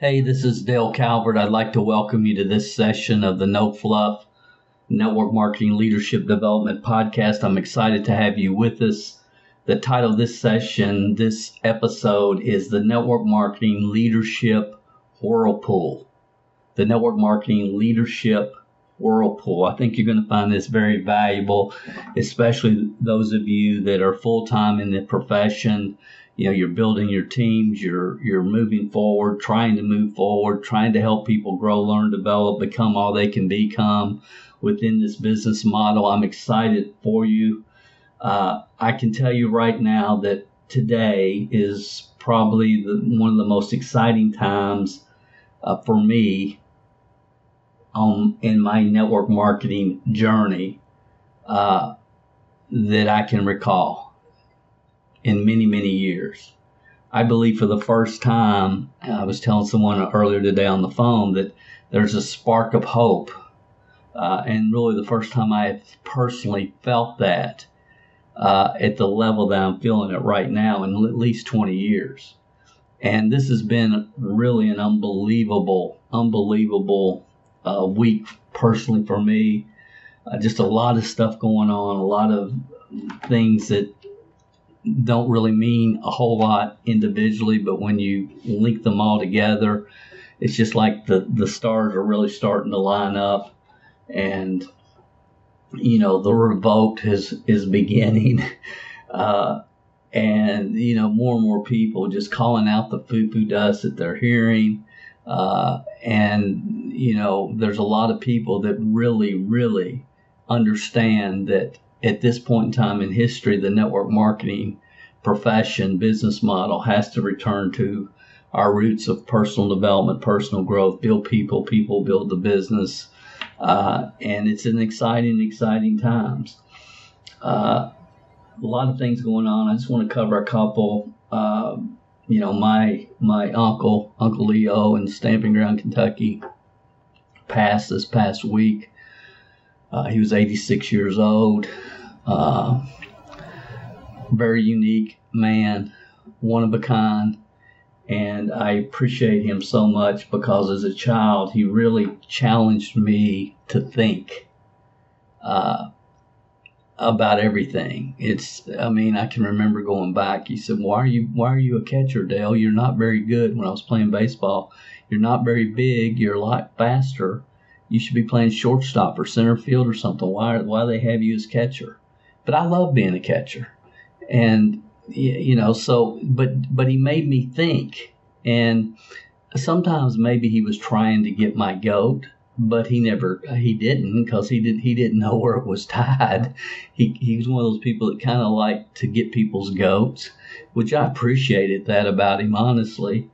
Hey, this is Dale Calvert. I'd like to welcome you to this session of the No Fluff Network Marketing Leadership Development Podcast. I'm excited to have you with us. The title of this session, this episode, is the Network Marketing Leadership Whirlpool. The Network Marketing Leadership Whirlpool. I think you're going to find this very valuable, especially those of you that are full time in the profession you know you're building your teams you're you're moving forward trying to move forward trying to help people grow learn develop become all they can become within this business model. I'm excited for you. Uh, i can tell you right now that today is probably the, one of the most exciting times uh, for me um, in my network marketing journey uh, that i can recall in many, many years. I believe for the first time, I was telling someone earlier today on the phone that there's a spark of hope. Uh, and really, the first time I personally felt that uh, at the level that I'm feeling it right now in at least 20 years. And this has been really an unbelievable, unbelievable uh, week personally for me. Uh, just a lot of stuff going on, a lot of things that don't really mean a whole lot individually, but when you link them all together, it's just like the, the stars are really starting to line up. And you know the revolt is is beginning. Uh, and you know more and more people just calling out the foo-foo dust that they're hearing. Uh, and you know there's a lot of people that really really understand that at this point in time in history, the network marketing profession, business model has to return to our roots of personal development, personal growth, build people, people build the business. Uh, and it's an exciting, exciting times. Uh, a lot of things going on. I just want to cover a couple. Uh, you know, my my uncle, Uncle Leo in Stamping Ground, Kentucky, passed this past week. Uh, he was 86 years old. Very unique man, one of a kind. And I appreciate him so much because as a child, he really challenged me to think uh, about everything. It's, I mean, I can remember going back. He said, "Why are you, why are you a catcher, Dale? You're not very good." When I was playing baseball, you're not very big. You're a lot faster. You should be playing shortstop or center field or something. Why, why they have you as catcher? But I love being a catcher, and you know, so but but he made me think, and sometimes maybe he was trying to get my goat, but he never he didn't because he didn't he didn't know where it was tied. He he was one of those people that kind of liked to get people's goats, which I appreciated that about him honestly.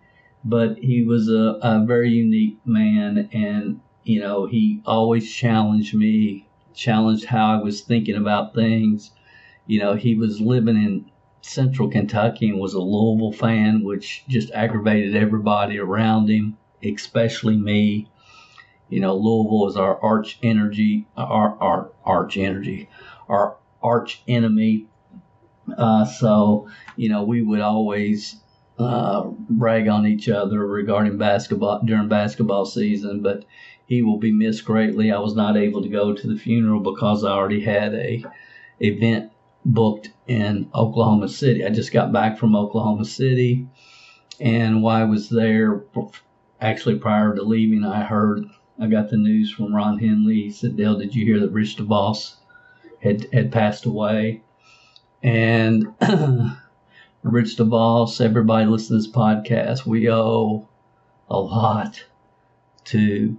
But he was a, a very unique man, and you know he always challenged me, challenged how I was thinking about things. You know he was living in Central Kentucky and was a Louisville fan, which just aggravated everybody around him, especially me. You know, Louisville is our arch energy, our, our arch energy, our arch enemy. Uh, so, you know, we would always uh, brag on each other regarding basketball during basketball season, but he will be missed greatly. I was not able to go to the funeral because I already had a event booked in Oklahoma City. I just got back from Oklahoma City, and while I was there, actually prior to leaving, I heard I got the news from Ron Henley. He said, "Dale, did you hear that Rich DeVos had had passed away?" And Rich DeVos, everybody listen to this podcast. We owe a lot to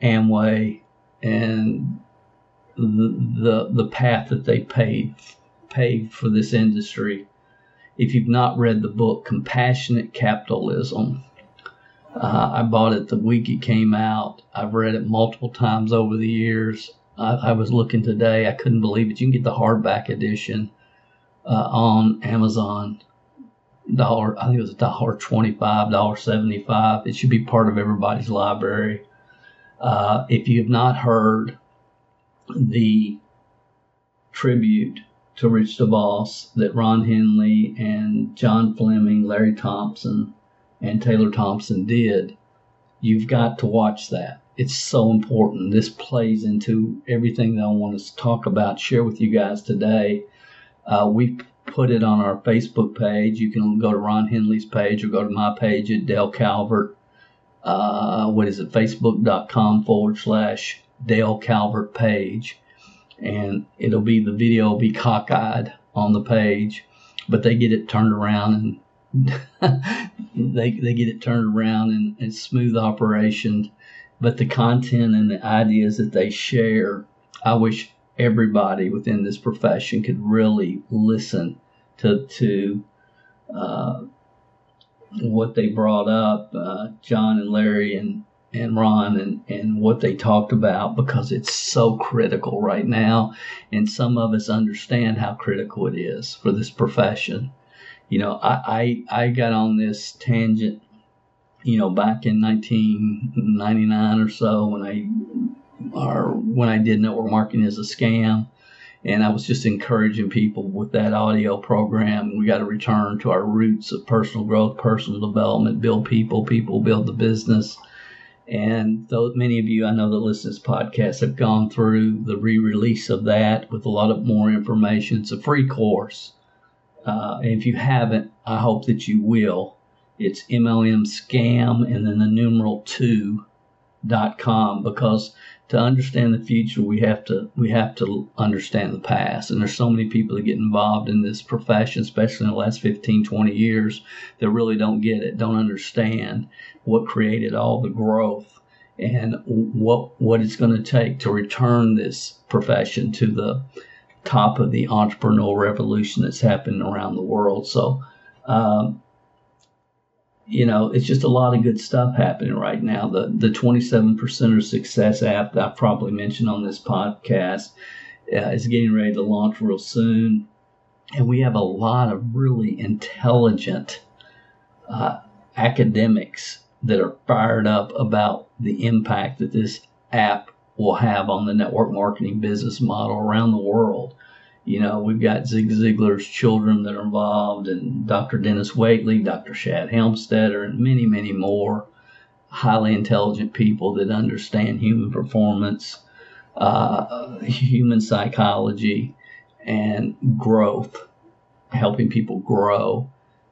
Amway and the the, the path that they paid paved for this industry. If you've not read the book Compassionate Capitalism, Uh, I bought it the week it came out. I've read it multiple times over the years. I, I was looking today. I couldn't believe it. You can get the hardback edition uh, on Amazon. Dollar, I think it was a dollar twenty-five, dollar seventy-five. It should be part of everybody's library. Uh, if you have not heard the tribute to Rich DeVos that Ron Henley and John Fleming, Larry Thompson, and Taylor Thompson did, you've got to watch that. It's so important. This plays into everything that I want to talk about, share with you guys today. Uh, we put it on our Facebook page. You can go to Ron Henley's page or go to my page at Dale Calvert. Uh, what is it? Facebook.com forward slash Dale Calvert page. And it'll be the video will be cockeyed on the page, but they get it turned around and they they get it turned around and it's smooth operation. But the content and the ideas that they share, I wish everybody within this profession could really listen to to uh, what they brought up, uh, John and Larry and and Ron and, and what they talked about because it's so critical right now. And some of us understand how critical it is for this profession you know, I, I, I got on this tangent, you know, back in 1999 or so when I, or when I did network marketing as a scam. And I was just encouraging people with that audio program. We got to return to our roots of personal growth, personal development, build people, people build the business. And though many of you I know that listen to this podcast have gone through the re-release of that with a lot of more information. It's a free course. Uh, if you haven't, I hope that you will. It's MLM scam and then the numeral two dot com because to understand the future we have to we have to understand the past and there's so many people that get involved in this profession especially in the last 15 20 years that really don't get it don't understand what created all the growth and what what it's going to take to return this profession to the top of the entrepreneurial revolution that's happening around the world. So, um, you know, it's just a lot of good stuff happening right now. The the 27% of success app that I probably mentioned on this podcast uh, is getting ready to launch real soon, and we have a lot of really intelligent uh, academics that are fired up about the impact that this app will have on the network marketing business model around the world. You know, we've got Zig Ziglar's children that are involved, and Dr. Dennis Waitley, Dr. Shad Helmstetter, and many, many more highly intelligent people that understand human performance, uh, human psychology, and growth, helping people grow.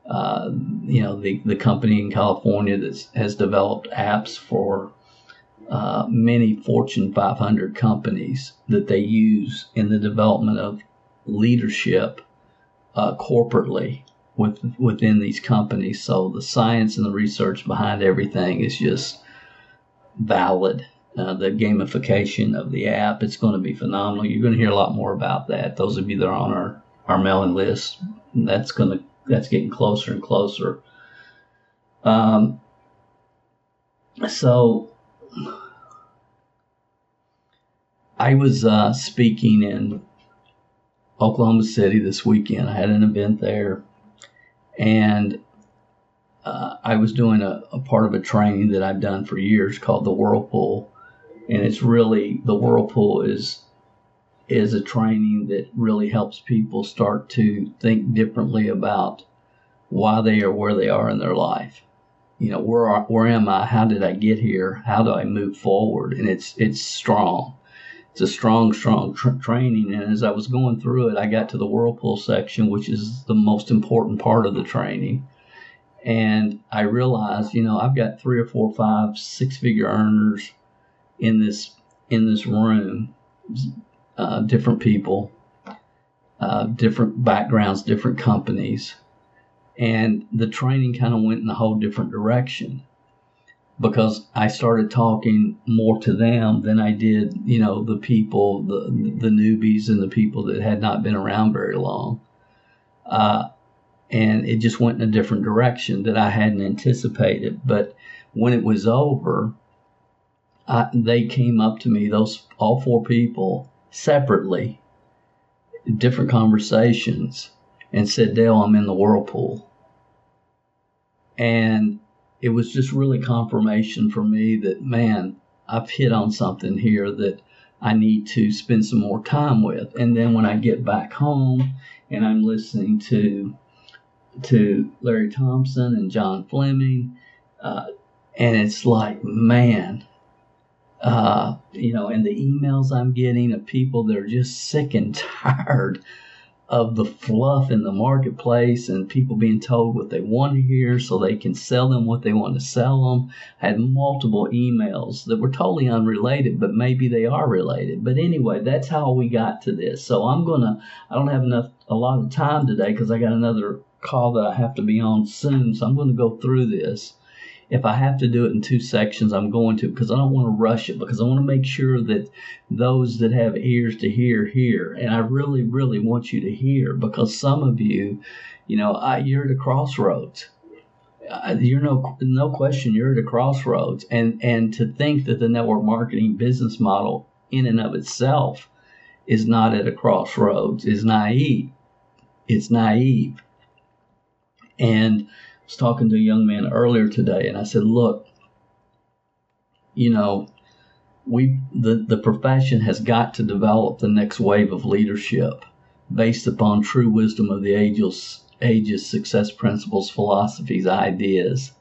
Uh, you know, the, the company in California that has developed apps for uh, many Fortune 500 companies that they use in the development of leadership uh, corporately with, within these companies. So the science and the research behind everything is just valid. Uh, the gamification of the app, it's going to be phenomenal. You're going to hear a lot more about that. Those of you that are on our, our mailing list, that's going to that's getting closer and closer. Um, so I was uh, speaking in Oklahoma City this weekend. I had an event there, and uh, I was doing a, a, part of a training that I've done for years called the Whirlpool, and it's really the Whirlpool is is a training that really helps people start to think differently about why they are where they are in their life. You know, where are, where am I? How did I get here? How do I move forward? And it's it's strong it's a strong, strong tra- training. And as I was going through it, I got to the whirlpool section, which is the most important part of the training. And I realized, you know, I've got three or four, five, six figure earners in this in this room, uh, different people, uh, different backgrounds, different companies, and the training kind of went in a whole different direction because I started talking more to them than I did, you know, the people, the the newbies and the people that had not been around very long. Uh, and it just went in a different direction that I hadn't anticipated. But when it was over, I, they came up to me, those all four people separately, different conversations, and said, Dale, I'm in the whirlpool. And it was just really confirmation for me that, man, I've hit on something here that I need to spend some more time with. And then when I get back home and I'm listening to to Larry Thompson and John Fleming, uh, and it's like, man, uh, you know, and the emails I'm getting of people that are just sick and tired of the fluff in the marketplace and people being told what they want to hear so they can sell them what they want to sell them. I had multiple emails that were totally unrelated, but maybe they are related. But anyway, that's how we got to this. So I'm going to, I don't have enough, a lot of time today because I got another call that I have to be on soon. So I'm going to go through this if I have to do it in two sections, I'm going to because I don't want to rush it because I want to make sure that those that have ears to hear hear. And I really, really want you to hear because some of you, you know, I, you're at a crossroads. You're no no question you're at a crossroads, and and to think that the network marketing business model in and of itself is not at a crossroads is naive. It's naive, and was talking to a young man earlier today, and I said, "Look, you know, we the the profession has got to develop the next wave of leadership based upon true wisdom of the ages, ages, success principles, philosophies, ideas."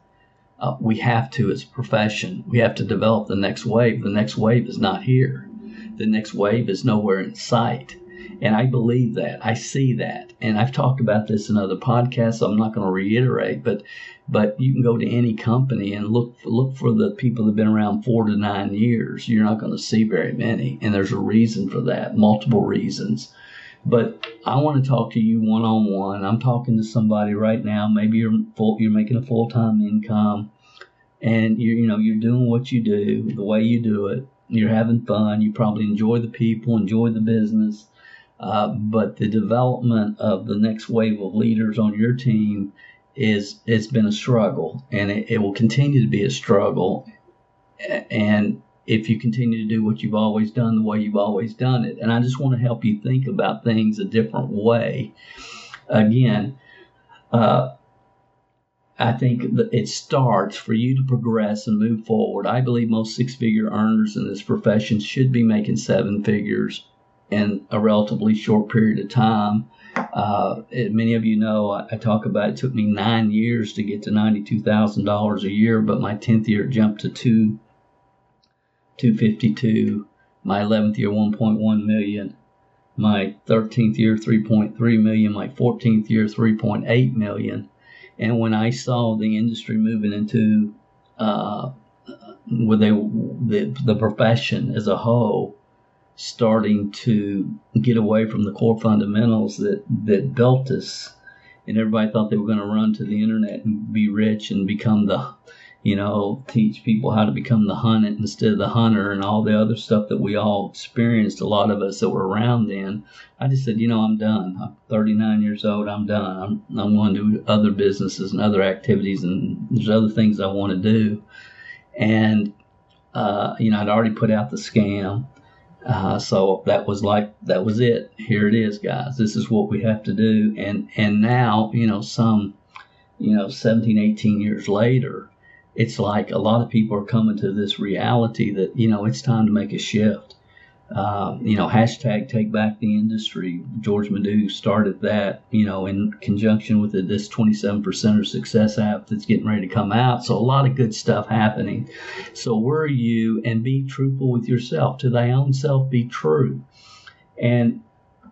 Uh, we have to, as a profession, we have to develop the next wave. The next wave is not here. The next wave is nowhere in sight. And I believe that. I see that. And I've talked about this in other podcasts, so I'm not going to reiterate, but but you can go to any company and look look for the people that have been around four to nine years. You're not going to see very many, and there's a reason for that, multiple reasons. But I want to talk to you one on one. I'm talking to somebody right now. Maybe you're full, you're making a full time income, and you you know you're doing what you do the way you do it. You're having fun. You probably enjoy the people, enjoy the business uh, but the development of the next wave of leaders on your team is it's been a struggle, and it, it will continue to be a struggle. And if you continue to do what you've always done the way you've always done it, and I just want to help you think about things a different way. Again, uh, I think it starts for you to progress and move forward. I believe most six figure earners in this profession should be making seven figures in a relatively short period of time. Uh, many of you know I, I, talk about it took me nine years to get to $92,000 a year, but my 10th year jumped to two, 252. My 11th year, 1.1 million. My 13th year, 3.3 million. My 14th year, 3.8 million. And when I saw the industry moving into uh, with the, the profession as a whole, starting to get away from the core fundamentals that, that built us. And everybody thought they were going to run to the internet and be rich and become the, you know, teach people how to become the hunted instead of the hunter and all the other stuff that we all experienced, a lot of us that were around then. I just said, you know, I'm done. I'm 39 years old. I'm done. I'm, I'm going to do other businesses and other activities, and there's other things I want to do. And, uh, you know, I'd already put out the scam uh, so that was like that was it. Here it is, guys. This is what we have to do. And and now you know some, you know, 17, 18 years later, it's like a lot of people are coming to this reality that you know it's time to make a shift. Uh, you know, hashtag take back the industry. George Madiou started that, you know, in conjunction with the, this 27% success app that's getting ready to come out. So a lot of good stuff happening. So were you and be truthful with yourself. To thy own self be true. And,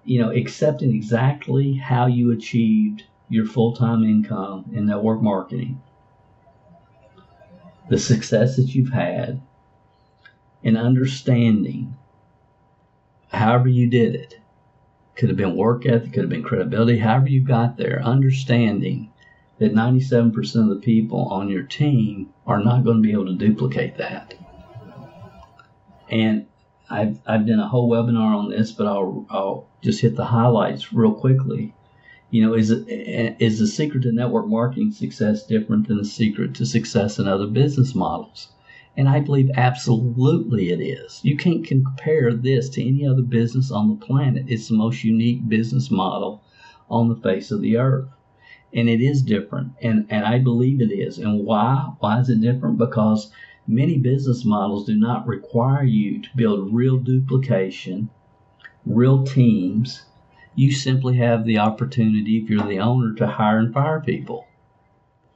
you know, accepting exactly how you achieved your full-time income in network marketing, the success that you've had, and understanding however you did it. Could have been work ethic, could have been credibility, however you got there, understanding that 97% of the people on your team are not going to be able to duplicate that. And I've, I've done a whole webinar on this, but I'll, I'll just hit the highlights real quickly. You know, is is the secret to network marketing success different than the secret to success in other business models? And I believe absolutely it is. You can't compare this to any other business on the planet. It's the most unique business model on the face of the earth. And it is different. And, and I believe it is. And why? Why is it different? Because many business models do not require you to build real duplication, real teams, you simply have the opportunity, if you're the owner, to hire and fire people.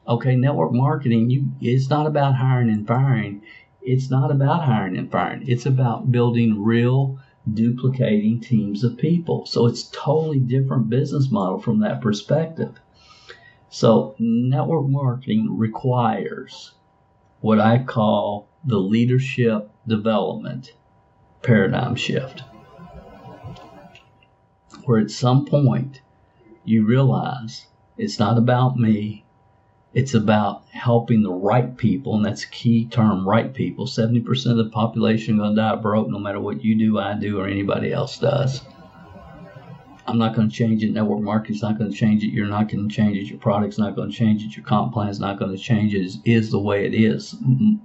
Okay, network marketing, you it's not about hiring and firing. It's not about hiring and firing. It's about building real duplicating teams of people. So it's totally different business model from that perspective. So network marketing requires what I call the leadership development paradigm shift where at some point you realize it's not about me, it's about helping the right people, and that's a key term right people. 70% of the population going to die broke no matter what you do, I do, or anybody else does. I'm not going to change it. Network marketing's not going to change it. You're not going to change it. Your product's not going to change it. Your comp plan's not going to change it. It is the way it is.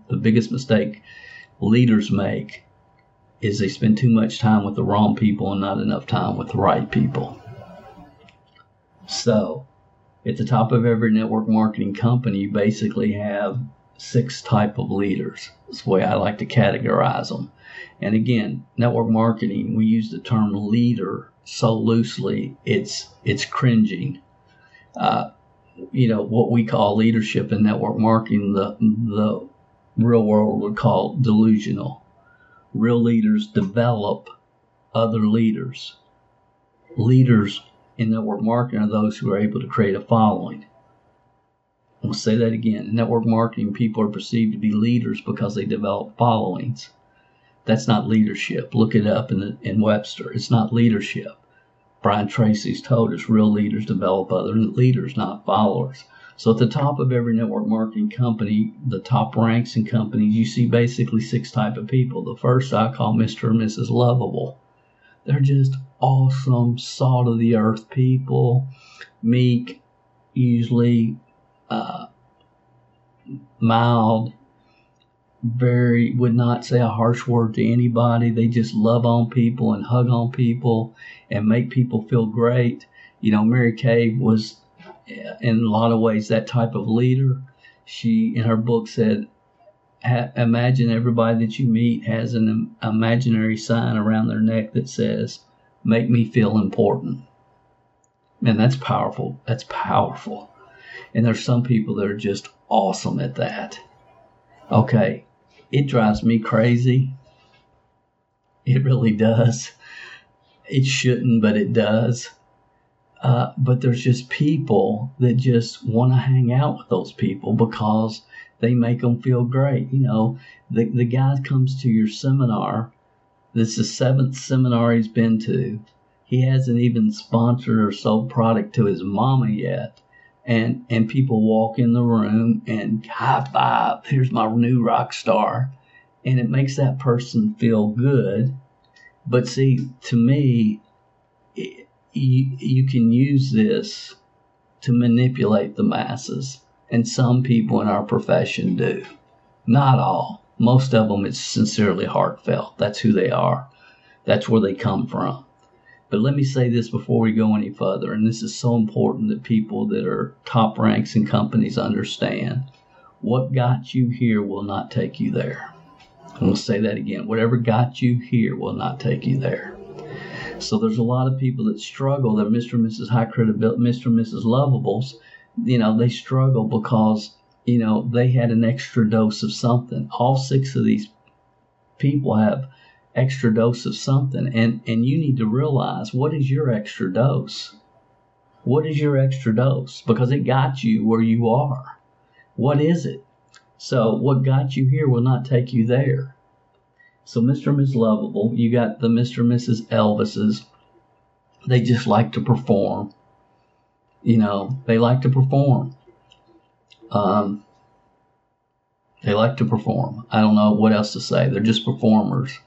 The biggest mistake leaders make is they spend too much time with the wrong people and not enough time with the right people. So, at the top of every network marketing company, you basically have six type of leaders. That's the way I like to categorize them. And again, network marketing, we use the term leader so loosely, it's it's cringing. Uh, you know what we call leadership in network marketing, the the real world would call delusional real leaders develop other leaders. Leaders in network marketing are those who are able to create a following. I'll say that again. In network marketing, people are perceived to be leaders because they develop followings. That's not leadership. Look it up in, the, in Webster. It's not leadership. Brian Tracy's told us real leaders develop other leaders, not followers. So at the top of every network marketing company, the top ranks in companies, you see basically six type of people. The first I call Mr. and Mrs. Lovable. They're just awesome, salt of the earth people, meek, usually uh, mild, very would not say a harsh word to anybody. They just love on people and hug on people and make people feel great. You know, Mary Kay was in a lot of ways that type of leader. She, in her book, said, Imagine everybody that you meet has an imaginary sign around their neck that says, Make me feel important. Man, that's powerful. That's powerful. And there's some people that are just awesome at that. Okay, it drives me crazy. It really does. It shouldn't, but it does uh, but there's just people that just want to hang out with those people because they make them feel great. You know, the, the guy comes to your seminar. This is the seventh seminar he's been to. He hasn't even sponsored or sold product to his mama yet. And, and people walk in the room and high five, here's my new rock star. And it makes that person feel good. But see, to me, you, you can use this to manipulate the masses. And some people in our profession do. Not all. Most of them, it's sincerely heartfelt. That's who they are. That's where they come from. But let me say this before we go any further, and this is so important that people that are top ranks in companies understand. What got you here will not take you there. I'm going to say that again. Whatever got you here will not take you there. So there's a lot of people that struggle. They're Mr. and Mrs. High Credibility, Mr. and Mrs. Lovables. You know, they struggle because, you know, they had an extra dose of something. All six of these people have extra dose of something. And, and you need to realize what is your extra dose? What is your extra dose? Because it got you where you are. What is it? So what got you here will not take you there. So Mr. and Ms. Lovable, you got the Mr. and Mrs. Elvises. They just like to perform. You know, they like to perform. Um, they like to perform. I don't know what else to say. They're just performers.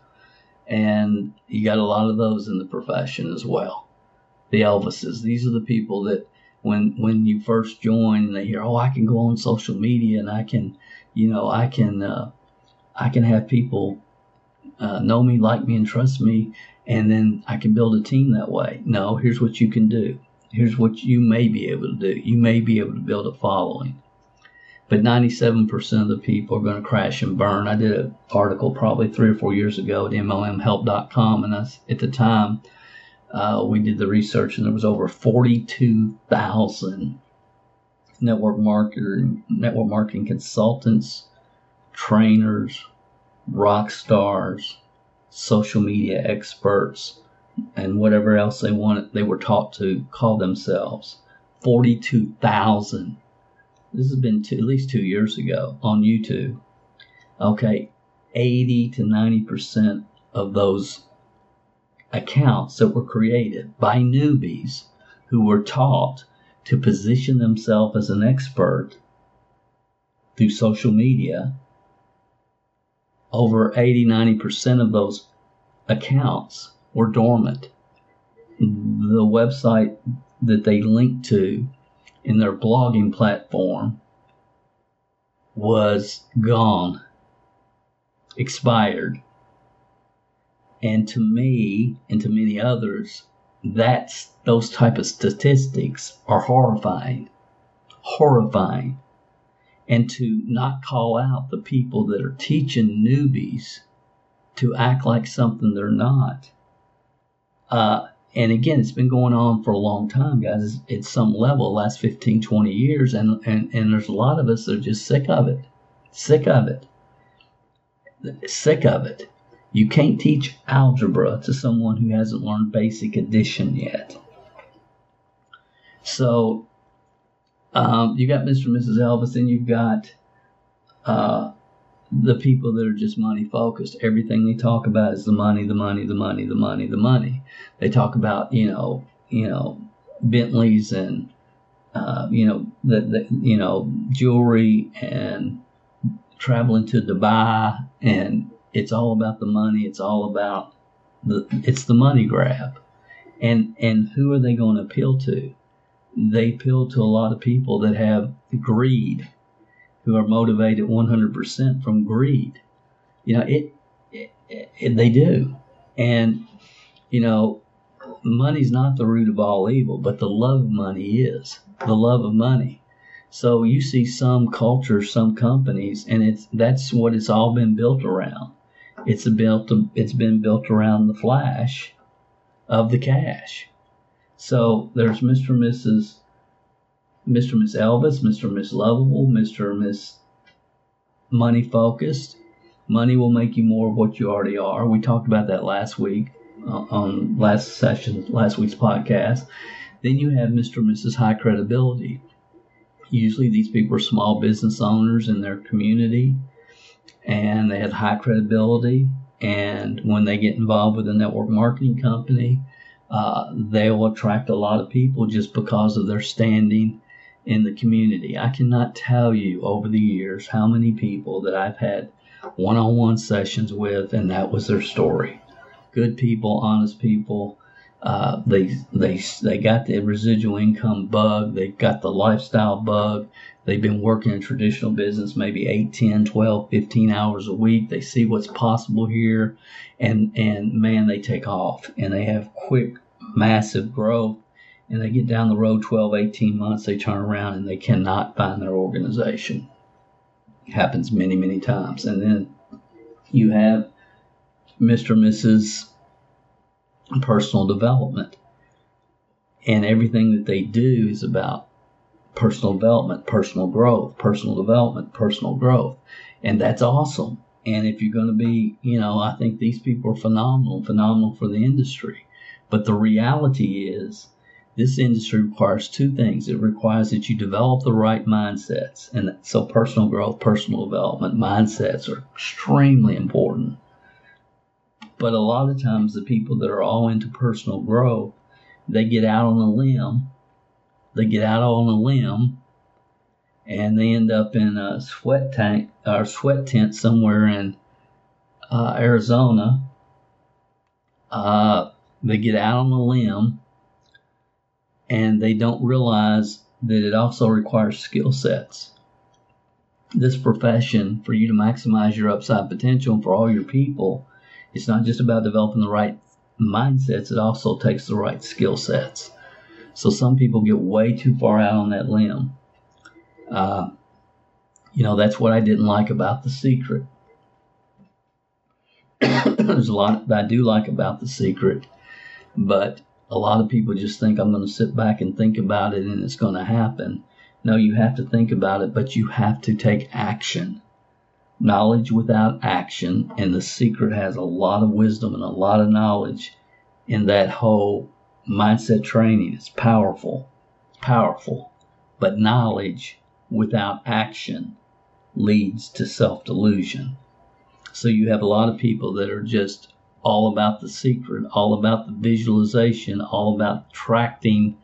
And you got a lot of those in the profession as well. The Elvises. These are the people that when when you first join they hear, oh, I can go on social media and I can, you know, I can uh, I can have people uh, know me, like me, and trust me, and then I can build a team that way. No, here's what you can do. Here's what you may be able to do. You may be able to build a following. But 97% of the people are going to crash and burn. I did an article probably three or four years ago at MLMhelp.com, and that's, at the time, uh, we did the research, and there was over 42,000 network marketer, network marketing consultants, trainers, rock stars, social media experts, and whatever else they wanted, they were taught to call themselves. 42,000. This has been two, at least two years ago on YouTube. Okay, 80 to 90% of those accounts that were created by newbies who were taught to position themselves as an expert through social media, over 80 90% of those accounts were dormant. The website that they linked to in their blogging platform was gone, expired. And to me and to many others, that's those type of statistics are horrifying. Horrifying. And to not call out the people that are teaching newbies to act like something they're not. Uh, and again, it's been going on for a long time, guys. At some level, last 15, 20 years, and, and, and there's a lot of us that are just sick of it. Sick of it. Sick of it. You can't teach algebra to someone who hasn't learned basic addition yet. So um, you got Mr. and Mrs. Elvis, and you've got uh, the people that are just money focused. Everything they talk about is the money, the money, the money, the money, the money. They talk about you know you know Bentleys and uh, you know the, the you know jewelry and traveling to Dubai and it's all about the money. It's all about the it's the money grab. And and who are they going to appeal to? They appeal to a lot of people that have greed, who are motivated 100% from greed. You know, it, it, it they do. And you know, money's not the root of all evil, but the love of money is. The love of money. So you see some cultures, some companies, and it's that's what it's all been built around. It's built it's been built around the flash of the cash. So there's Mr. and Mrs. Mr. Miss Elvis, Mr. Miss Lovable, Mr. Miss Money Focused. Money will make you more of what you already are. We talked about that last week uh, on last session, last week's podcast. Then you have Mr. and Mrs. High Credibility. Usually these people are small business owners in their community and they have high credibility. And when they get involved with a network marketing company, uh, they will attract a lot of people just because of their standing in the community. I cannot tell you over the years how many people that I've had one on one sessions with, and that was their story. Good people, honest people. Uh, they they they got the residual income bug. They got the lifestyle bug. They've been working in traditional business maybe 8, 10, 12, 15 hours a week. They see what's possible here and and man, they take off and they have quick massive growth and they get down the road 12, 18 months, they turn around and they cannot find their organization. It happens many, many times. And then you have Mr. and Mrs. Personal Development. And everything that they do is about personal development, personal growth, personal development, personal growth. And that's awesome. And if you're going to be, you know, I think these people are phenomenal, phenomenal for the industry. But the reality is, this industry requires two things. It requires that you develop the right mindsets. And so, personal growth, personal development, mindsets are extremely important. But a lot of times, the people that are all into personal growth, they get out on a limb they get out on a limb and they end up in a sweat tank or sweat tent somewhere in uh, Arizona. Uh, they get out on a limb and they don't realize that it also requires skill sets. This profession, for you to maximize your upside potential for all your people, it's not just about developing the right mindsets, it also takes the right skill sets. So some people get way too far out on that limb. Uh, you know, that's what I didn't like about The Secret. There's a lot that I do like about The Secret, but a lot of people just think I'm going to sit back and think about it and it's going to happen. No, you have to think about it, but you have to take action. Knowledge without action, and The Secret has a lot of wisdom and a lot of knowledge in that whole mindset training. It's powerful, powerful, but knowledge without action leads to self delusion. So you have a lot of people that are just all about the secret, all about the visualization, all about attracting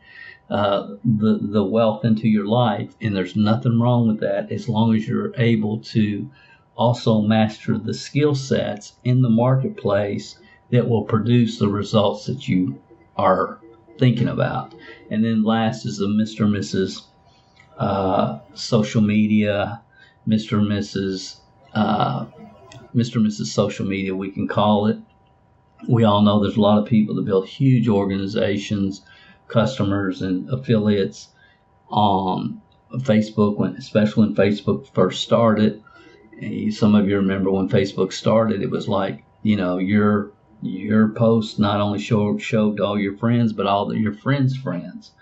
uh, the the wealth into your life, and there's nothing wrong with that as long as you're able to also master the skill sets in the marketplace that will produce the results that you are thinking about. And then last is the Mr. and Mrs. Uh, social media, Mr. and Mrs. Uh, Mr. and Mrs. social media, we can call it. We all know there's a lot of people that build huge organizations, customers, and affiliates on Facebook, when, especially when Facebook first started. Some of you remember when Facebook started, it was like, you know, your your post not only showed showed all your friends, but all the, your friends' friends.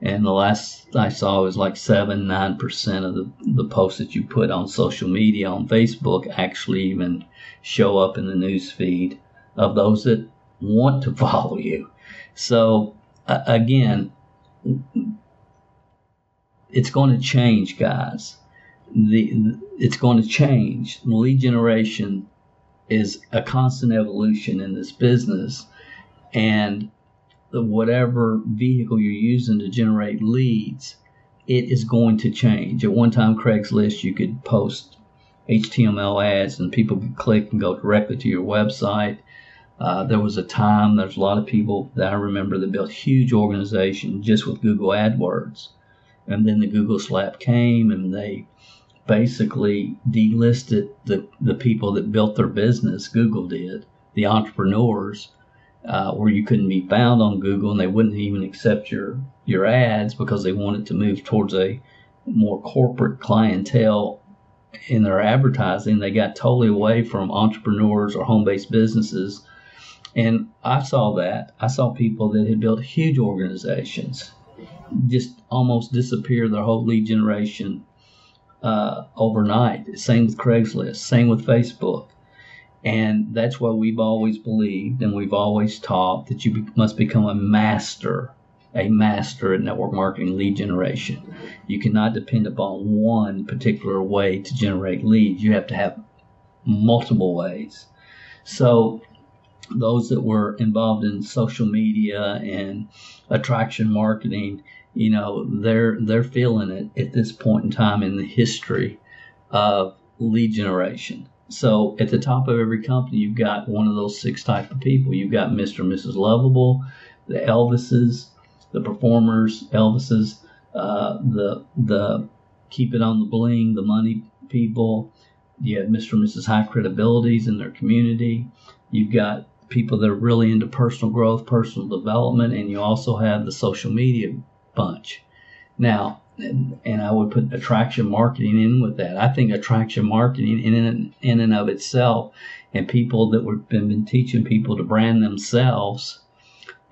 And the last I saw was like seven, nine percent of the, the posts that you put on social media on Facebook actually even show up in the news feed of those that want to follow you. So uh, again, it's going to change, guys. The it's going to change. Lead generation is a constant evolution in this business, and whatever vehicle you're using to generate leads, it is going to change. At one time, Craigslist, you could post HTML ads and people could click and go directly to your website. Uh, there was a time, there's a lot of people that I remember that built huge organizations just with Google AdWords. And then the Google slap came and they basically delisted the, the people that built their business, Google did, the entrepreneurs, uh, where you couldn't be found on Google and they wouldn't even accept your, your ads because they wanted to move towards a more corporate clientele in their advertising. They got totally away from entrepreneurs or home based businesses. And I saw that. I saw people that had built huge organizations just almost disappear their whole lead generation uh, overnight. Same with Craigslist, same with Facebook. And that's why we've always believed and we've always taught that you must become a master, a master at network marketing lead generation. You cannot depend upon one particular way to generate leads. You have to have multiple ways. So those that were involved in social media and attraction marketing, you know, they're they're feeling it at this point in time in the history of lead generation. So at the top of every company, you've got one of those six type of people. You've got Mr. and Mrs. Lovable, the Elvises, the performers, Elvises, uh, the the keep it on the bling, the money people. You have Mr. and Mrs. High Credibilities in their community. You've got people that are really into personal growth, personal development, and you also have the social media bunch. Now, and, and I would put attraction marketing in with that. I think attraction marketing in and, in and of itself, and people that have been, been teaching people to brand themselves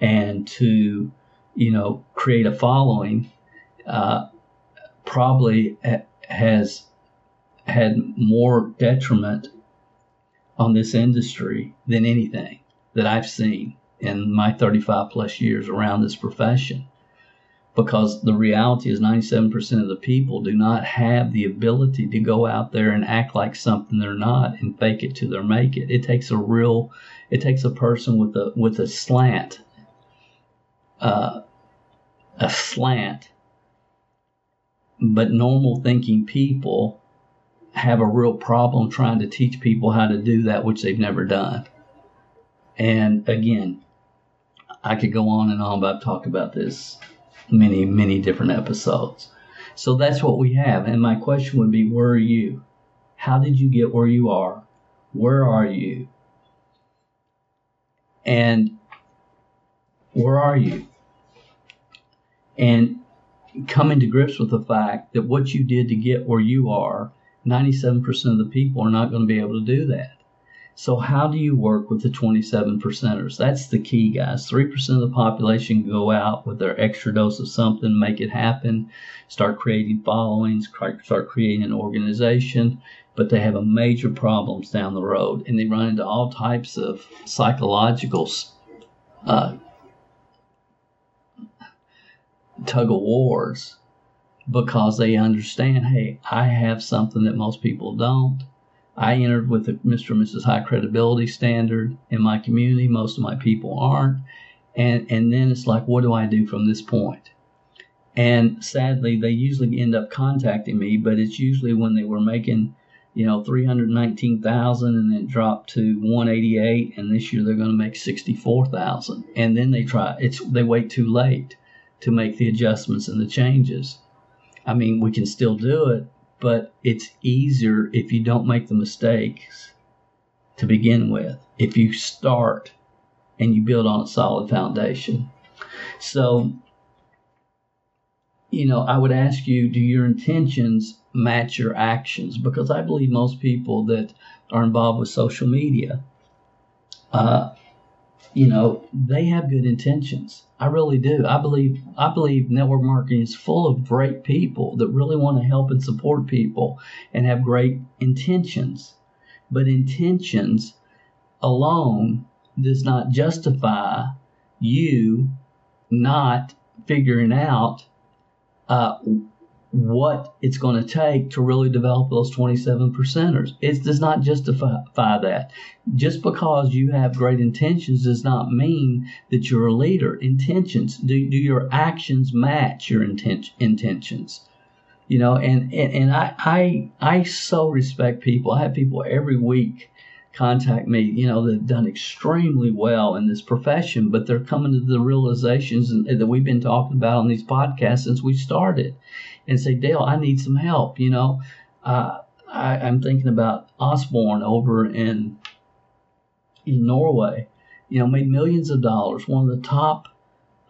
and to, you know, create a following, uh, probably has had more detriment on this industry than anything that I've seen in my 35 plus years around this profession because the reality is 97% of the people do not have the ability to go out there and act like something they're not and fake it till they make it. It takes a real, it takes a person with a with a slant, uh, a slant. But normal thinking people have a real problem trying to teach people how to do that which they've never done. And again, I could go on and on, but I've talked about this many, many different episodes. So that's what we have. And my question would be where are you? How did you get where you are? Where are you? And where are you? And coming to grips with the fact that what you did to get where you are, 97% of the people are not going to be able to do that. So, how do you work with the 27 percenters? That's the key, guys. 3% of the population go out with their extra dose of something, make it happen, start creating followings, start creating an organization, but they have a major problems down the road and they run into all types of psychological uh, tug of wars because they understand hey, I have something that most people don't. I entered with a Mr. and Mrs. High credibility standard in my community. Most of my people aren't. And, and then it's like, what do I do from this point? And sadly, they usually end up contacting me, but it's usually when they were making, you know, 319,000 and then drop to 188 and this year they're going to make 64,000. And then they try it's they wait too late to make the adjustments and the changes. I mean, we can still do it, but it's easier if you don't make the mistakes to begin with. If you start and you build on a solid foundation. So, you know, I would ask you do your intentions match your actions? Because I believe most people that are involved with social media, uh, you know, they have good intentions. I really do. I believe I believe network marketing is full of great people that really want to help and support people and have great intentions. But intentions alone does not justify you not figuring out uh, what it's going to take to really develop those 27 percenters. It does not justify that. Just because you have great intentions does not mean that you're a leader. Intentions, do, do your actions match your inten- intentions? You know, and, and, and I, I, I so respect people. I have people every week contact me, you know, that have done extremely well in this profession, but they're coming to the realizations that we've been talking about on these podcasts since we started and say, Dale, I need some help. You know, uh, I, am thinking about Osborne over in in Norway. You know, made millions of dollars. One of the top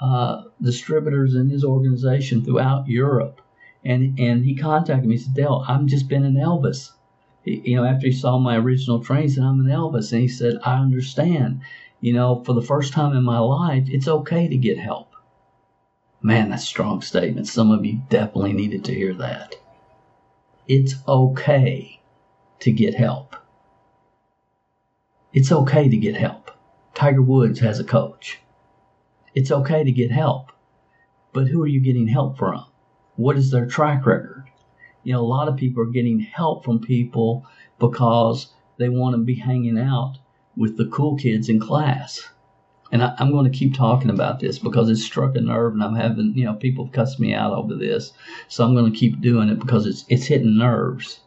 uh, distributors in his organization throughout Europe. And and he contacted me. He said, Dale, I'm just been an Elvis. He, you know, after he saw my original training, he said, I'm an Elvis. And he said, I understand. You know, for the first time in my life, it's okay to get help. Man, that's a strong statement. Some of you definitely needed to hear that. It's okay to get help. It's okay to get help. Tiger Woods has a coach. It's okay to get help. But who are you getting help from? What is their track record? You know, a lot of people are getting help from people because they want to be hanging out with the cool kids in class and I, am going to keep talking about this because it struck a nerve, and I'm having you know people cuss me out over this, so I'm going to keep doing it because it's it's hitting nerves.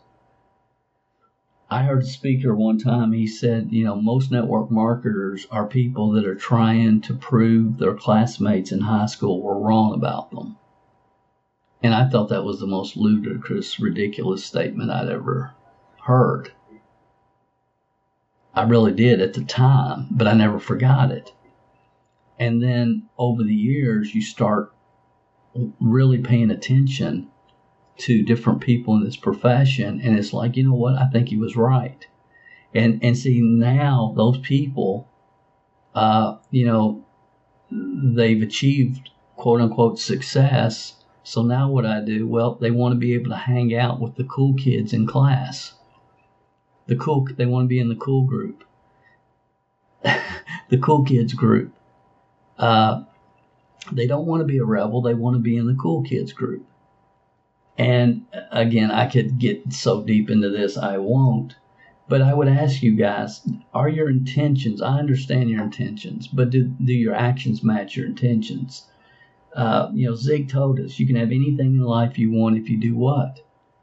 I heard a speaker one time. He said, you know, most network marketers are people that are trying to prove their classmates in high school were wrong about them. And I thought that was the most ludicrous, ridiculous statement I'd ever heard. I really did at the time, but I never forgot it. And then over the years, you start really paying attention to different people in this profession. And it's like, you know what? I think he was right. And, and see, now those people, uh, you know, they've achieved quote unquote success. So now what I do? Well, they want to be able to hang out with the cool kids in class. The cool, they want to be in the cool group, the cool kids group. Uh, they don't want to be a rebel. They want to be in the cool kids group. And again, I could get so deep into this, I won't. But I would ask you guys, are your intentions, I understand your intentions, but do, do your actions match your intentions? Uh, you know, Zig told us you can have anything in life you want if you do what?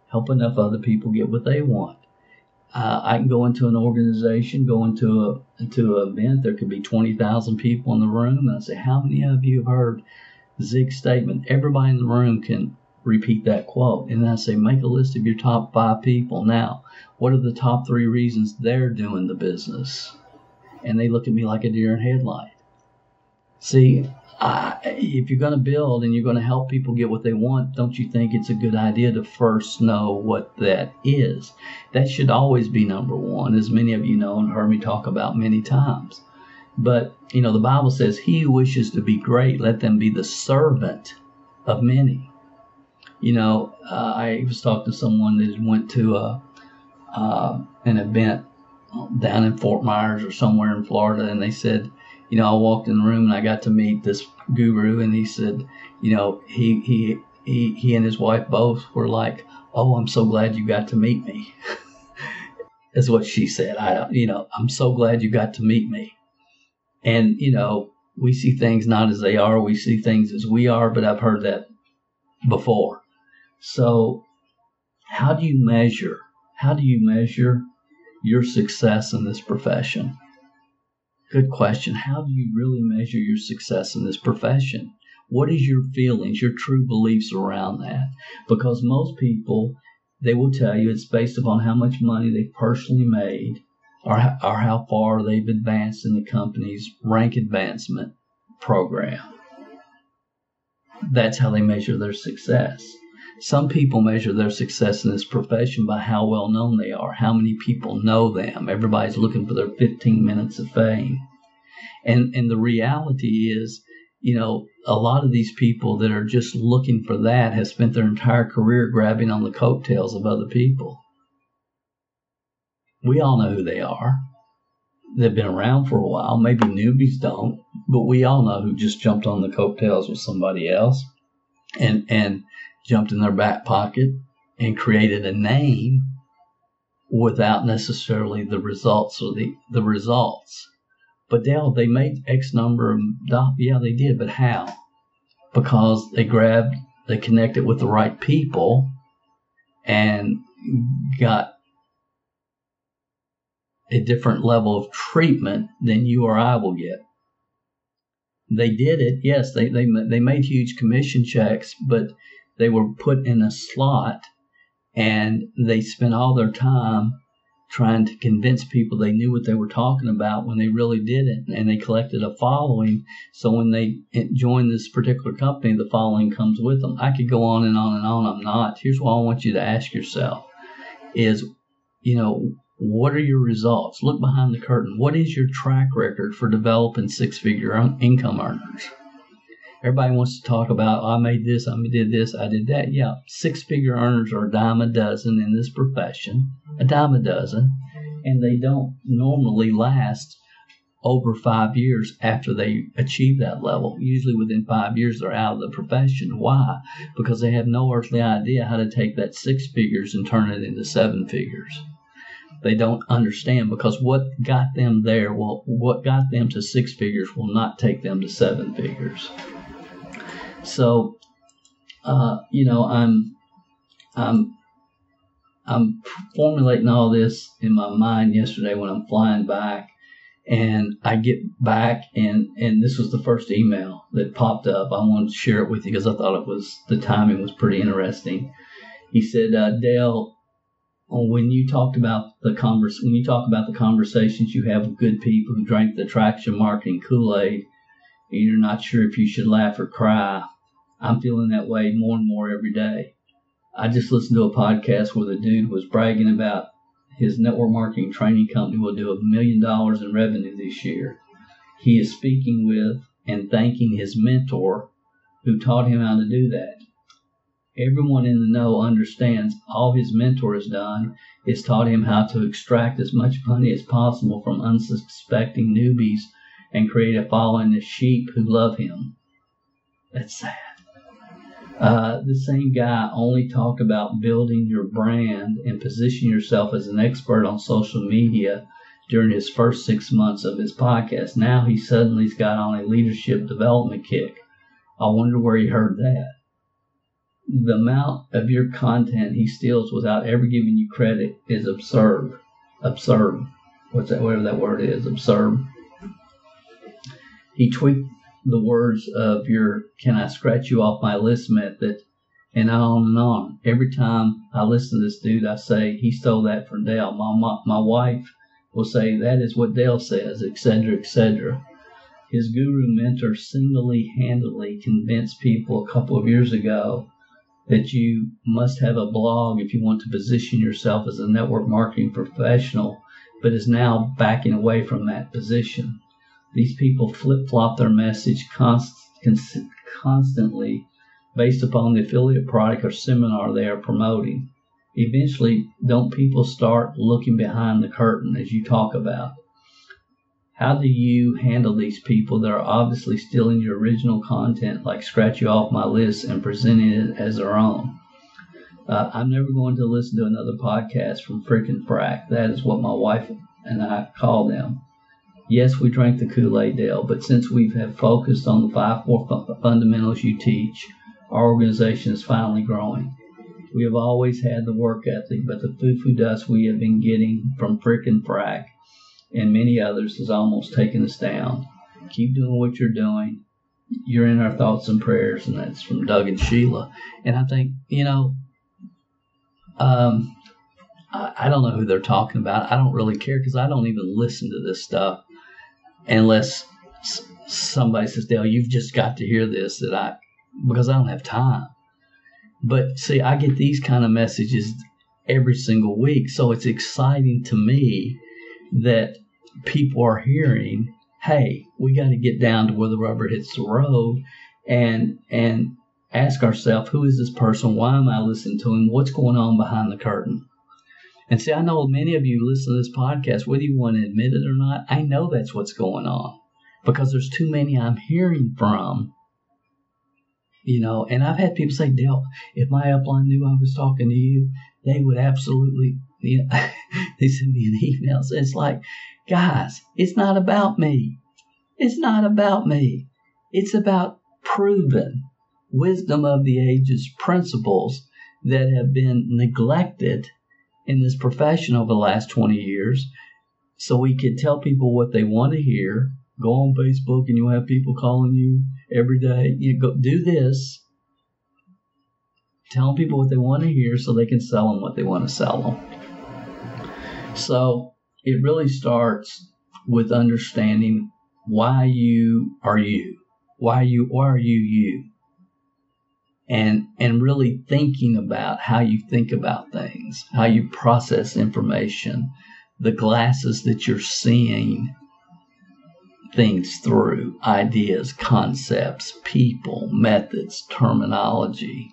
Help enough other people get what they want. Uh, I can go into an organization, go into a into an event. There could be twenty thousand people in the room, and I say, "How many of you have heard Zig's statement. Everybody in the room can repeat that quote. And I say, make a list of your top five people. Now, what are the top three reasons they're doing the business? And they look at me like a deer in headlight. See, I, if you're going to build and you're going to help people get what they want, don't you think it's a good idea to first know what that is? That should always be number one, as many of you know and heard me talk about many times. But, you know, the Bible says, He who wishes to be great, let them be the servant of many. You know, uh, I was talking to someone that went to a, uh, an event down in Fort Myers or somewhere in Florida, and they said, you know, I walked in the room and I got to meet this guru, and he said, you know, he he he he and his wife both were like, "Oh, I'm so glad you got to meet me." Is what she said. I, don't, you know, I'm so glad you got to meet me. And you know, we see things not as they are. We see things as we are. But I've heard that before. So, how do you measure? How do you measure your success in this profession? Good question. How do you really measure your success in this profession? What is your feelings, your true beliefs around that? Because most people, they will tell you it's based upon how much money they've personally made or, or how far they've advanced in the company's rank advancement program. That's how they measure their success. Some people measure their success in this profession by how well known they are, how many people know them. Everybody's looking for their 15 minutes of fame. And and the reality is, you know, a lot of these people that are just looking for that have spent their entire career grabbing on the coattails of other people. We all know who they are. They've been around for a while. Maybe newbies don't, but we all know who just jumped on the coattails with somebody else and and jumped in their back pocket and created a name without necessarily the results or the, the results. But Dale, they made X number of dollars. Yeah, they did, but how? Because they grabbed, they connected with the right people and got a different level of treatment than you or I will get. They did it, yes, they, they, they made huge commission checks, but they were put in a slot and they spent all their time trying to convince people they knew what they were talking about when they really didn't and they collected a following. So when they join this particular company the following comes with them. I could go on and on and on. I'm not. Here's what i want you to ask yourself is you know what are your results? Look behind the curtain. What is your track record for developing six figure income earners Everybody wants to talk about, oh, I made this, I did this, I did that. Yeah, six figure earners are a dime a dozen in this profession, a dime a dozen, and they don't normally last over five years after they achieve that level. Usually within five years, they're out of the profession. Why? Because they have no earthly idea how to take that six figures and turn it into seven figures. They don't understand because what got them there, well, what got them to six figures will not take them to seven figures. So, uh, you know, I'm, I'm, I'm formulating all this in my mind yesterday when I'm flying back, and I get back and and this was the first email that popped up. I wanted to share it with you because I thought it was the timing was pretty interesting. He said, uh, Dale, when you talked about the converse, when you talk about the conversations you have with good people who drank the attraction marketing Kool Aid, and you're not sure if you should laugh or cry. I'm feeling that way more and more every day. I just listened to a podcast where the dude was bragging about his network marketing training company will do a million dollars in revenue this year. He is speaking with and thanking his mentor who taught him how to do that. Everyone in the know understands all his mentor has done is taught him how to extract as much money as possible from unsuspecting newbies and create a following of sheep who love him. That's sad. Uh, the same guy only talked about building your brand and position yourself as an expert on social media during his first six months of his podcast. Now he suddenly's got on a leadership development kick. I wonder where he heard that. The amount of your content he steals without ever giving you credit is absurd. Absurd. What's that? Whatever that word is, absurd. He tweaked the words of your "Can I scratch you off my list?" method, and on and on. Every time I listen to this dude, I say he stole that from Dale. My my, my wife will say that is what Dale says, etc., etc. His guru mentor singly handedly convinced people a couple of years ago that you must have a blog if you want to position yourself as a network marketing professional, but is now backing away from that position. These people flip flop their message const- constantly based upon the affiliate product or seminar they are promoting. Eventually, don't people start looking behind the curtain as you talk about? How do you handle these people that are obviously stealing your original content, like scratch you off my list and presenting it as their own? Uh, I'm never going to listen to another podcast from freaking frack. That is what my wife and I call them. Yes, we drank the Kool-Aid, Dale, but since we have focused on the five core fundamentals you teach, our organization is finally growing. We have always had the work ethic, but the foo-foo dust we have been getting from Frick and frack and many others has almost taken us down. Keep doing what you're doing. You're in our thoughts and prayers, and that's from Doug and Sheila. And I think, you know, um, I, I don't know who they're talking about. I don't really care because I don't even listen to this stuff unless somebody says, Dale, you've just got to hear this that I because I don't have time. But see, I get these kind of messages every single week. So it's exciting to me that people are hearing, hey, we got to get down to where the rubber hits the road and and ask ourselves, who is this person? Why am I listening to him? What's going on behind the curtain? And see, I know many of you listen to this podcast, whether you want to admit it or not, I know that's what's going on because there's too many I'm hearing from you know, and I've had people say, Dale, if my upline knew I was talking to you, they would absolutely, you know, they send me an email. So it's like, guys, it's not about me. It's not about me. It's about proven wisdom of the ages principles that have been neglected in this profession over the last 20 years. So we could tell people what they want to hear Go on Facebook and you'll have people calling you every day. You go do this. Telling people what they want to hear so they can sell them what they want to sell them. So it really starts with understanding why you are you. Why you why are you you? And and really thinking about how you think about things, how you process information, the glasses that you're seeing things through ideas, concepts, people, methods, terminology.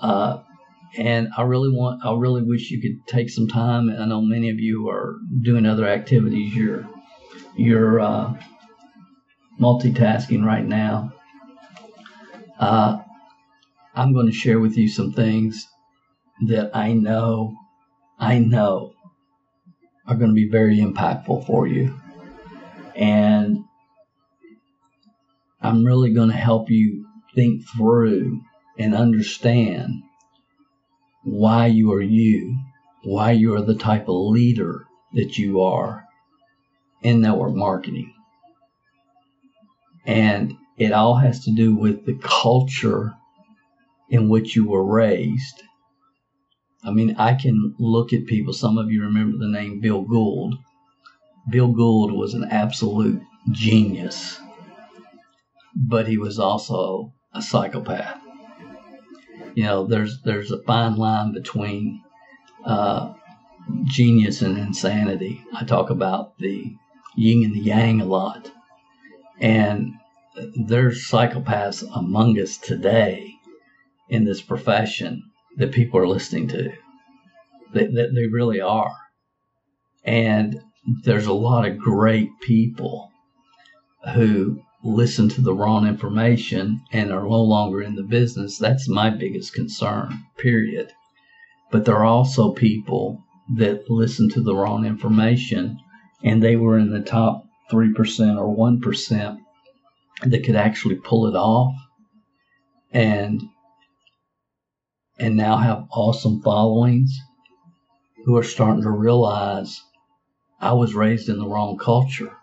Uh, and I really want, I really wish you could take some time. I know many of you are doing other activities. You're, you're uh, multitasking right now. Uh, I'm going to share with you some things that I know, I know are going to be very impactful for you. And I'm really going to help you think through and understand why you are you, why you are the type of leader that you are in network marketing. And it all has to do with the culture in which you were raised. I mean, I can look at people, some of you remember the name Bill Gould. Bill Gould was an absolute genius, but he was also a psychopath. You know, there's there's a fine line between uh, genius and insanity. I talk about the yin and the yang a lot, and there's psychopaths among us today in this profession that people are listening to. They, they, they really are. And there's a lot of great people who listen to the wrong information and are no longer in the business. That's my biggest concern, period. But there are also people that listen to the wrong information and they were in the top 3% or 1% that could actually pull it off and and now have awesome followings who are starting to realize I was raised in the wrong culture.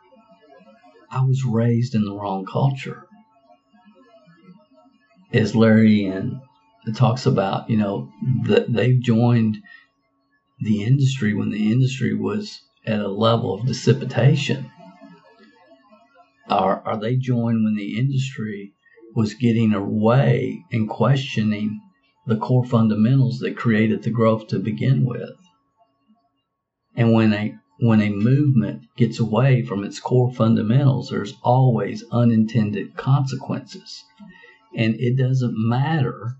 I was raised in the wrong culture. As Larry and talks about, you know, they've joined the industry when the industry was at a level of dissipation. Are, are they joined when the industry was getting away and questioning the core fundamentals that created the growth to begin with? And when a when a movement gets away from its core fundamentals, there's always unintended consequences. And it doesn't matter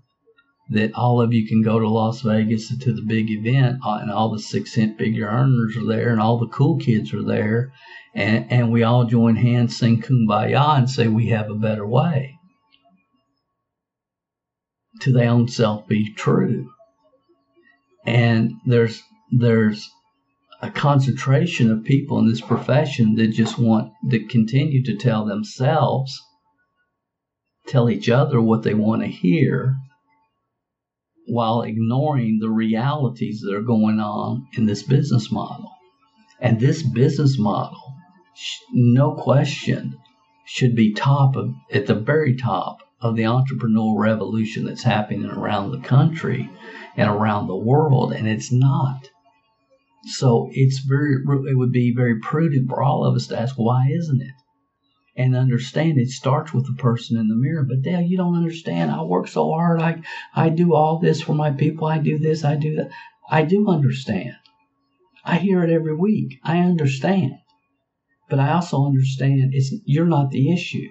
that all of you can go to Las Vegas to the big event uh, and all the six cent figure earners are there and all the cool kids are there and, and we all join hands, sing kumbaya and say we have a better way. To their own self be true. And there's there's a concentration of people in this profession that just want to continue to tell themselves, tell each other what they want to hear, while ignoring the realities that are going on in this business model. And this business model, no question, should be top of, at the very top of the entrepreneurial revolution that's happening around the country and around the world, and it's not. So it's very, it would be very prudent for all of us to ask, why isn't it? And understand it starts with the person in the mirror. But Dale, you don't understand. I work so hard. I, I do all this for my people. I do this. I do that. I do understand. I hear it every week. I understand. But I also understand it's, you're not the issue.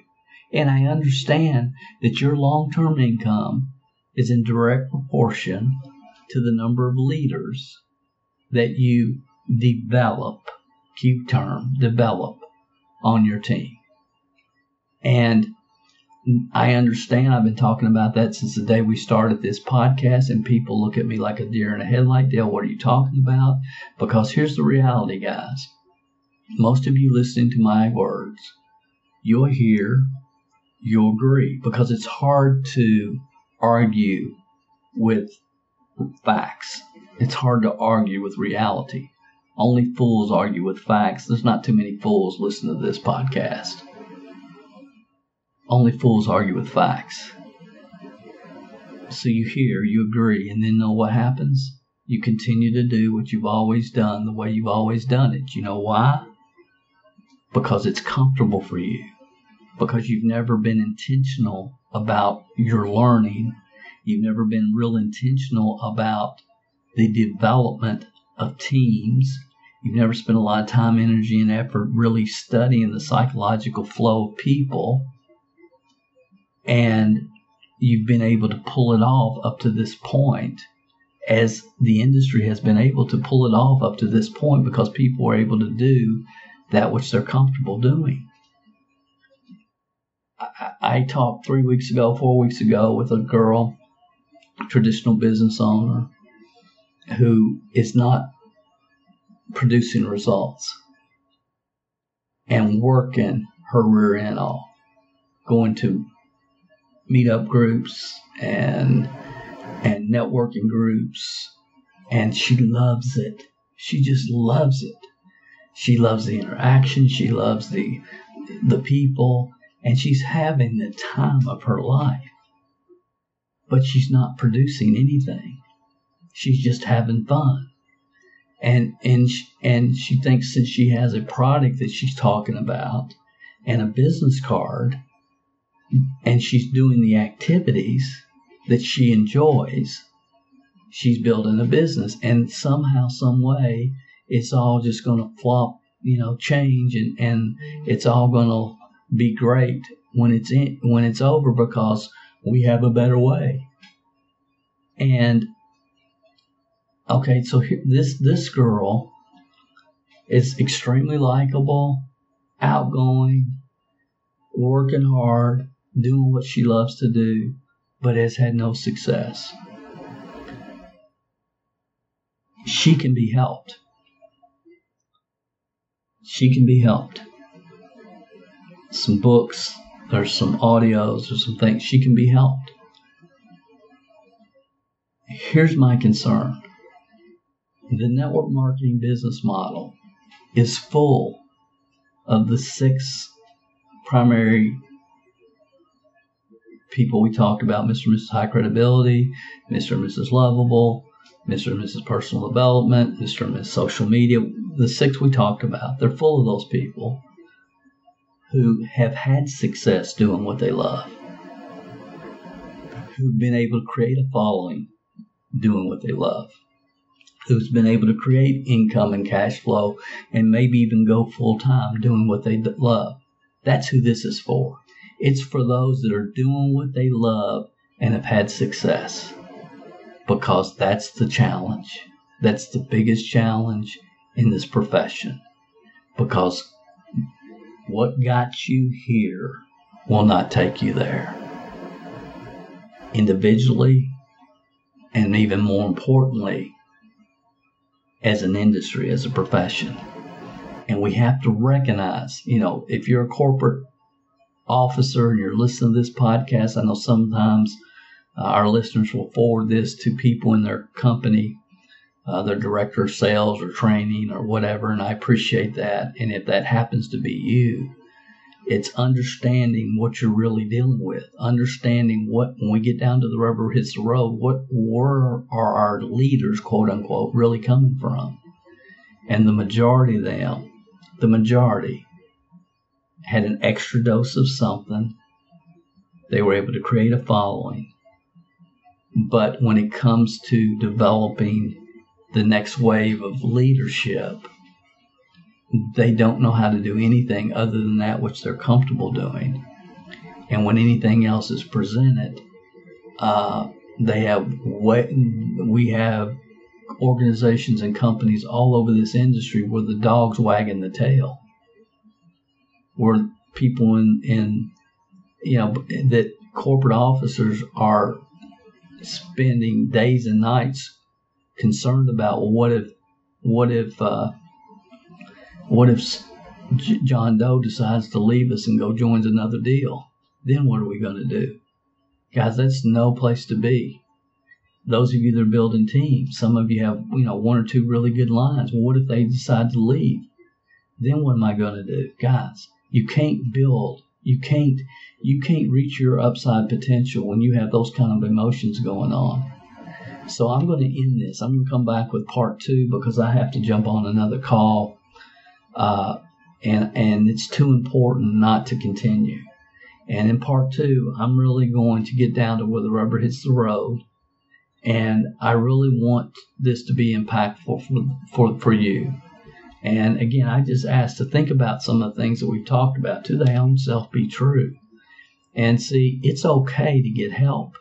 And I understand that your long term income is in direct proportion to the number of leaders that you develop, key term, develop on your team. And I understand. I've been talking about that since the day we started this podcast, and people look at me like a deer in a headlight. Dale, what are you talking about? Because here's the reality, guys. Most of you listening to my words, you'll hear, you'll agree, because it's hard to argue with facts. It's hard to argue with reality. Only fools argue with facts. There's not too many fools listening to this podcast. Only fools argue with facts. So you hear, you agree, and then know what happens? You continue to do what you've always done the way you've always done it. You know why? Because it's comfortable for you. Because you've never been intentional about your learning. You've never been real intentional about the development of teams. You've never spent a lot of time, energy, and effort really studying the psychological flow of people. And you've been able to pull it off up to this point as the industry has been able to pull it off up to this point because people are able to do that which they're comfortable doing. I, I talked three weeks ago, four weeks ago with a girl, traditional business owner, who is not producing results and working her rear end off, going to meetup groups and and networking groups, and she loves it. She just loves it. She loves the interaction. She loves the the people, and she's having the time of her life. But she's not producing anything she's just having fun. And and and she thinks since she has a product that she's talking about and a business card and she's doing the activities that she enjoys, she's building a business and somehow some way it's all just going to flop, you know, change and and it's all going to be great when it's in, when it's over because we have a better way. And okay, so here, this this girl is extremely likable, outgoing, working hard, doing what she loves to do, but has had no success. She can be helped. She can be helped. Some books, there's some audios, there's some things. She can be helped. Here's my concern the network marketing business model is full of the six primary people we talked about Mr. and Mrs. High Credibility, Mr. and Mrs. Lovable, Mr. and Mrs. Personal Development, Mr. and Mrs. Social Media. The six we talked about, they're full of those people who have had success doing what they love, who've been able to create a following doing what they love, who's been able to create income and cash flow and maybe even go full time doing what they love. That's who this is for. It's for those that are doing what they love and have had success. Because that's the challenge. That's the biggest challenge in this profession. Because what got you here will not take you there. Individually, and even more importantly, as an industry, as a profession. And we have to recognize, you know, if you're a corporate officer and you're listening to this podcast, I know sometimes uh, our listeners will forward this to people in their company, uh, their director of sales or training or whatever, and I appreciate that. And if that happens to be you, it's understanding what you're really dealing with, understanding what, when we get down to the rubber hits the road, what where are our leaders, quote unquote, really coming from? And the majority of them, the majority, had an extra dose of something. They were able to create a following. But when it comes to developing the next wave of leadership, they don't know how to do anything other than that which they're comfortable doing. And when anything else is presented, uh, they have we have organizations and companies all over this industry where the dog's wagging the tail where people in, in you know that corporate officers are spending days and nights concerned about well, what if what if uh, what if John Doe decides to leave us and go joins another deal? Then what are we going to do, guys? That's no place to be. Those of you that are building teams, some of you have you know one or two really good lines. Well, what if they decide to leave? Then what am I going to do, guys? You can't build. You can't you can't reach your upside potential when you have those kind of emotions going on. So I'm going to end this. I'm going to come back with part two because I have to jump on another call, uh, and and it's too important not to continue. And in part two, I'm really going to get down to where the rubber hits the road, and I really want this to be impactful for for, for you. And again, I just ask to think about some of the things that we've talked about. To thy own self be true. And see, it's okay to get help.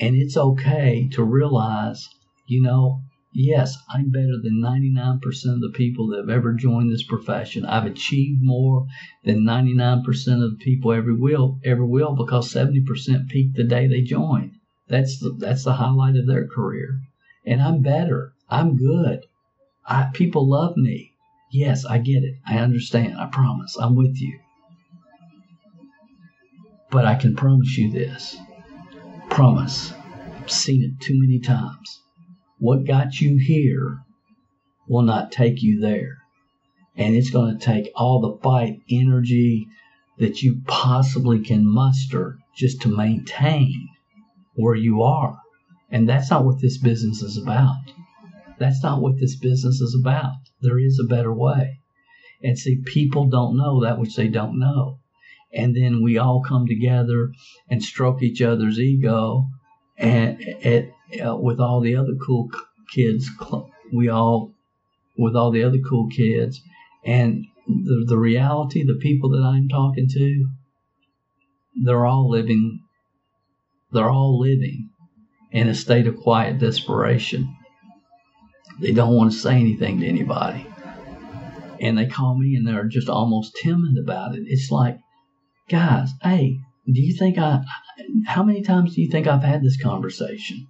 And it's okay to realize, you know, yes, I'm better than 99% of the people that have ever joined this profession. I've achieved more than 99% of the people ever will, ever will because 70% peaked the day they joined. That's the, that's the highlight of their career. And I'm better. I'm good. I, people love me. Yes, I get it. I understand. I promise. I'm with you. But I can promise you this. Promise. I've seen it too many times. What got you here will not take you there. And it's going to take all the fight energy that you possibly can muster just to maintain where you are. And that's not what this business is about. That's not what this business is about. There is a better way. And see, people don't know that which they don't know. And then we all come together and stroke each other's ego and uh, with all the other cool kids, we all, with all the other cool kids. And the, the reality, the people that I'm talking to, they're all living, they're all living in a state of quiet desperation. They don't want to say anything to anybody. And they call me and they're just almost timid about it. It's like, guys, hey, do you think I, how many times do you think I've had this conversation?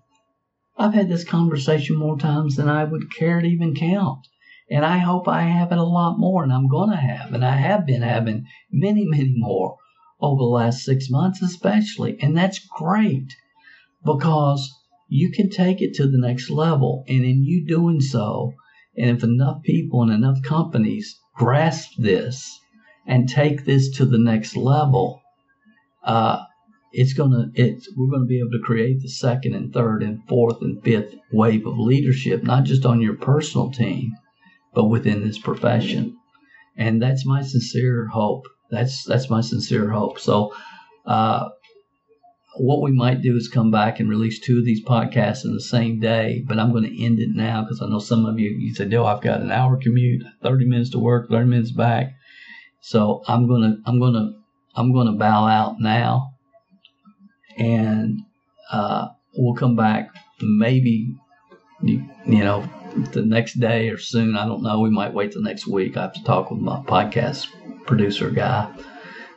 I've had this conversation more times than I would care to even count. And I hope I have it a lot more, and I'm going to have, and I have been having many, many more over the last six months, especially. And that's great because you can take it to the next level. And in you doing so, and if enough people and enough companies grasp this and take this to the next level, uh, it's gonna it's we're gonna be able to create the second and third and fourth and fifth wave of leadership, not just on your personal team, but within this profession. And that's my sincere hope. That's that's my sincere hope. So uh, what we might do is come back and release two of these podcasts in the same day, but I'm going to end it now because I know some of you you said, "No, I've got an hour commute, 30 minutes to work, 30 minutes back." So I'm gonna I'm gonna I'm gonna bow out now, and uh, we'll come back maybe you, you know the next day or soon. I don't know. We might wait the next week. I have to talk with my podcast producer guy.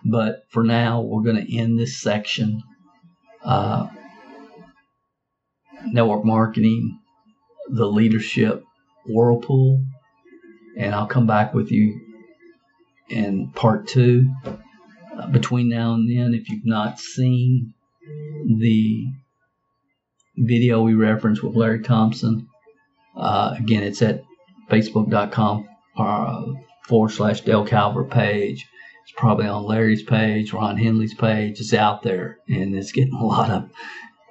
But for now, we're going to end this section uh, network marketing, the leadership whirlpool, and I'll come back with you in part two. Uh, between now and then, if you've not seen the video we referenced with Larry Thompson, uh, again, it's at facebook.com uh, forward slash Dale Calvert page. It's probably on Larry's page, Ron Henley's page. It's out there, and it's getting a lot of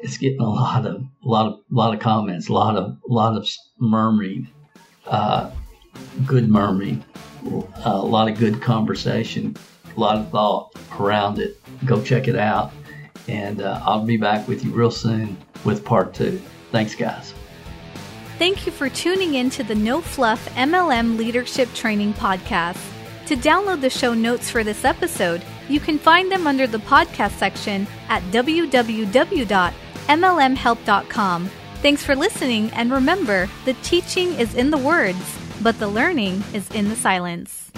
it's getting a lot of a lot of lot of comments, a lot of a lot of murmuring, uh, good murmuring, a lot of good conversation, a lot of thought around it. Go check it out, and uh, I'll be back with you real soon with part two. Thanks, guys. Thank you for tuning in to the No Fluff MLM Leadership Training Podcast. To download the show notes for this episode, you can find them under the podcast section at www.mlmhelp.com. Thanks for listening, and remember the teaching is in the words, but the learning is in the silence.